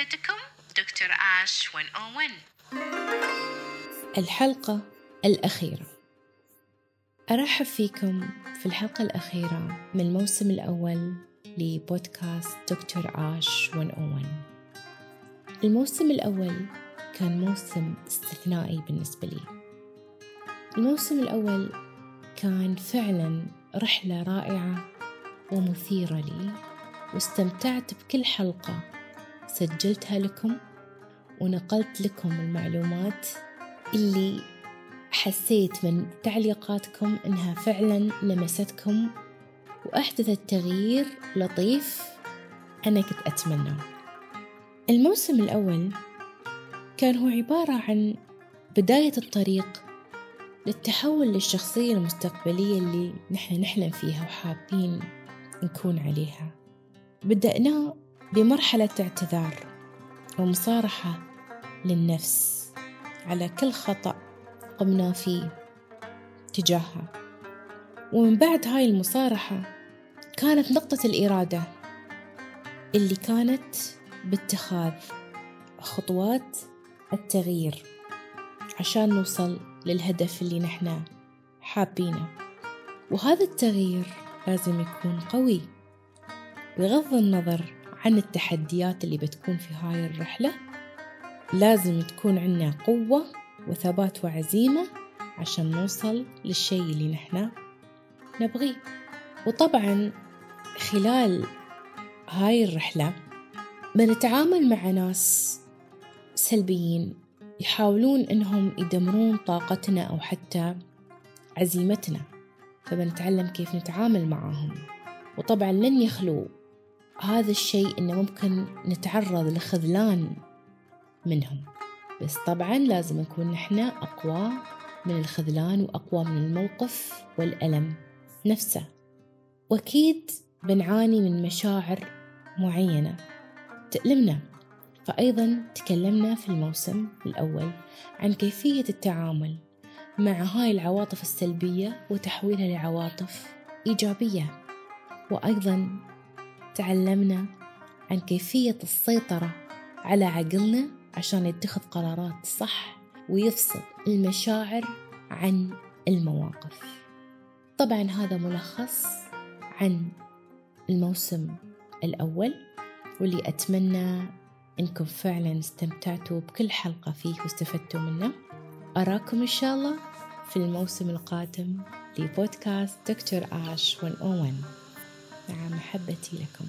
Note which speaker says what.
Speaker 1: محدثتكم دكتور آش 101
Speaker 2: الحلقة الأخيرة. أرحب فيكم في الحلقة الأخيرة من الموسم الأول لبودكاست دكتور آش 101 الموسم الأول كان موسم استثنائي بالنسبة لي. الموسم الأول كان فعلا رحلة رائعة ومثيرة لي واستمتعت بكل حلقة سجلتها لكم ونقلت لكم المعلومات اللي حسيت من تعليقاتكم إنها فعلا لمستكم وأحدثت تغيير لطيف أنا كنت أتمناه الموسم الأول كان هو عبارة عن بداية الطريق للتحول للشخصية المستقبلية اللي نحن نحلم فيها وحابين نكون عليها. بدأناه بمرحلة اعتذار ومصارحة للنفس على كل خطأ قمنا فيه تجاهها. ومن بعد هاي المصارحة كانت نقطة الإرادة اللي كانت باتخاذ خطوات التغيير عشان نوصل للهدف اللي نحن حابينه. وهذا التغيير لازم يكون قوي بغض النظر عن التحديات اللي بتكون في هاي الرحلة. لازم تكون عندنا قوة وثبات وعزيمة عشان نوصل للشيء اللي نحن نبغيه. وطبعا خلال هاي الرحلة بنتعامل مع ناس سلبيين يحاولون إنهم يدمرون طاقتنا أو حتى عزيمتنا فبنتعلم كيف نتعامل معهم وطبعا لن يخلو هذا الشيء إنه ممكن نتعرض لخذلان منهم. بس طبعا لازم نكون نحن أقوى من الخذلان وأقوى من الموقف والألم نفسه. وأكيد بنعاني من مشاعر معينة. تألمنا. فأيضا تكلمنا في الموسم الأول عن كيفية التعامل مع هاي العواطف السلبية وتحويلها لعواطف إيجابية. وأيضا تعلمنا عن كيفية السيطرة على عقلنا عشان يتخذ قرارات صح ويفصل المشاعر عن المواقف. طبعا هذا ملخص عن الموسم الأول واللي أتمنى إنكم فعلا استمتعتوا بكل حلقة فيه واستفدتوا منه. أراكم إن شاء الله في الموسم القادم لبودكاست دكتور آش 101 مع محبتي لكم.